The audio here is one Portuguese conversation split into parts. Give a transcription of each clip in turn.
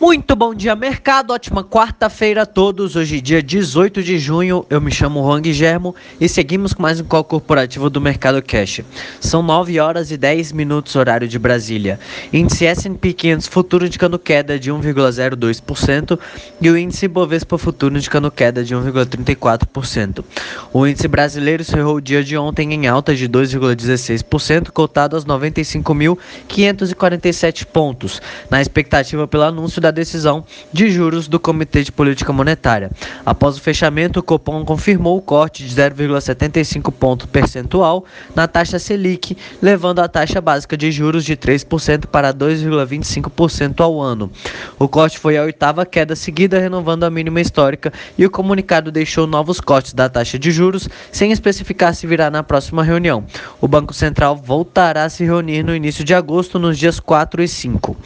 Muito bom dia, mercado. Ótima quarta-feira a todos. Hoje, dia 18 de junho, eu me chamo Juan Guilhermo e seguimos com mais um call corporativo do Mercado Cash. São 9 horas e 10 minutos, horário de Brasília. Índice S&P 500 futuro indicando queda de 1,02% e o índice Bovespa futuro indicando queda de 1,34%. O índice brasileiro cerrou o dia de ontem em alta de 2,16%, cotado aos 95.547 pontos, na expectativa pelo anúncio da da decisão de juros do Comitê de Política Monetária. Após o fechamento, o Copom confirmou o corte de 0,75 ponto percentual na taxa Selic, levando a taxa básica de juros de 3% para 2,25% ao ano. O corte foi a oitava queda seguida, renovando a mínima histórica, e o comunicado deixou novos cortes da taxa de juros, sem especificar se virá na próxima reunião. O Banco Central voltará a se reunir no início de agosto, nos dias 4 e 5.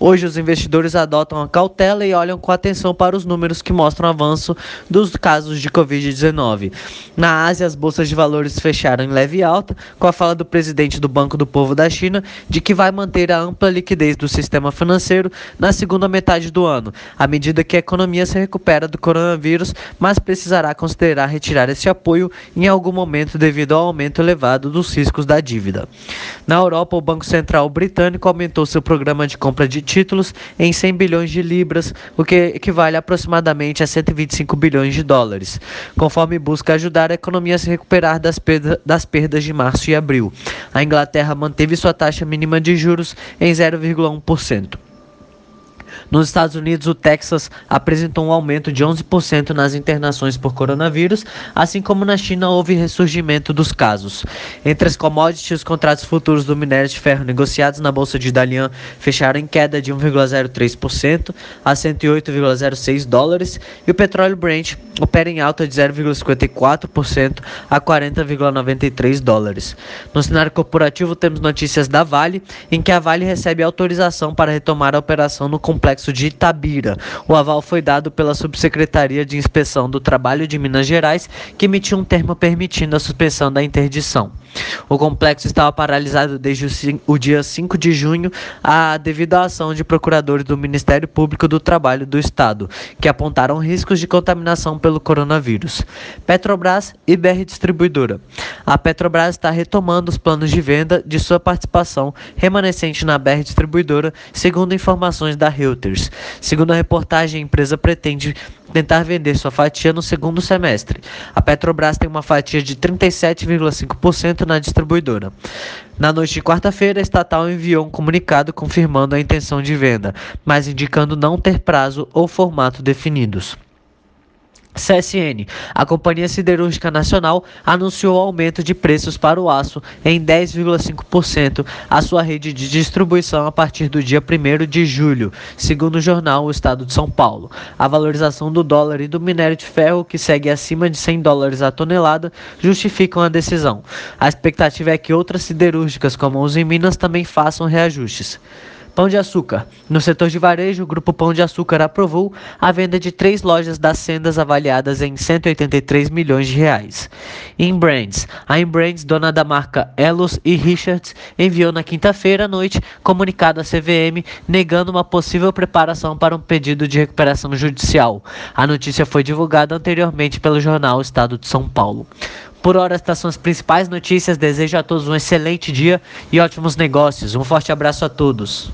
Hoje, os investidores adotam adotam a cautela e olham com atenção para os números que mostram avanço dos casos de Covid-19. Na Ásia, as bolsas de valores fecharam em leve alta, com a fala do presidente do Banco do Povo da China de que vai manter a ampla liquidez do sistema financeiro na segunda metade do ano, à medida que a economia se recupera do coronavírus, mas precisará considerar retirar esse apoio em algum momento devido ao aumento elevado dos riscos da dívida. Na Europa, o Banco Central britânico aumentou seu programa de compra de títulos em 100 bilhões bilhões de libras, o que equivale aproximadamente a 125 bilhões de dólares, conforme busca ajudar a economia a se recuperar das, perda, das perdas de março e abril. A Inglaterra manteve sua taxa mínima de juros em 0,1%. Nos Estados Unidos, o Texas apresentou um aumento de 11% nas internações por coronavírus, assim como na China houve ressurgimento dos casos. Entre as commodities, os contratos futuros do minério de ferro negociados na bolsa de Dalian fecharam em queda de 1,03% a 108,06 dólares e o petróleo Brent opera em alta de 0,54% a 40,93 dólares. No cenário corporativo, temos notícias da Vale, em que a Vale recebe autorização para retomar a operação no complexo complexo de Itabira. O aval foi dado pela Subsecretaria de Inspeção do Trabalho de Minas Gerais, que emitiu um termo permitindo a suspensão da interdição. O complexo estava paralisado desde o dia 5 de junho a, devido à ação de procuradores do Ministério Público do Trabalho do Estado, que apontaram riscos de contaminação pelo coronavírus. Petrobras e BR Distribuidora. A Petrobras está retomando os planos de venda de sua participação remanescente na BR Distribuidora, segundo informações da Reuters. Segundo a reportagem, a empresa pretende tentar vender sua fatia no segundo semestre. A Petrobras tem uma fatia de 37,5% na distribuidora. Na noite de quarta-feira, a estatal enviou um comunicado confirmando a intenção de venda, mas indicando não ter prazo ou formato definidos. CSN, a Companhia Siderúrgica Nacional, anunciou aumento de preços para o aço em 10,5% à sua rede de distribuição a partir do dia 1 de julho, segundo o jornal O Estado de São Paulo. A valorização do dólar e do minério de ferro, que segue acima de 100 dólares a tonelada, justificam a decisão. A expectativa é que outras siderúrgicas, como os em Minas, também façam reajustes. Pão de Açúcar. No setor de varejo, o Grupo Pão de Açúcar aprovou a venda de três lojas das sendas avaliadas em 183 milhões de reais. Inbrands. A Inbrands, dona da marca Elos e Richards, enviou na quinta-feira à noite comunicado à CVM negando uma possível preparação para um pedido de recuperação judicial. A notícia foi divulgada anteriormente pelo jornal Estado de São Paulo. Por hora, estas são as principais notícias. Desejo a todos um excelente dia e ótimos negócios. Um forte abraço a todos.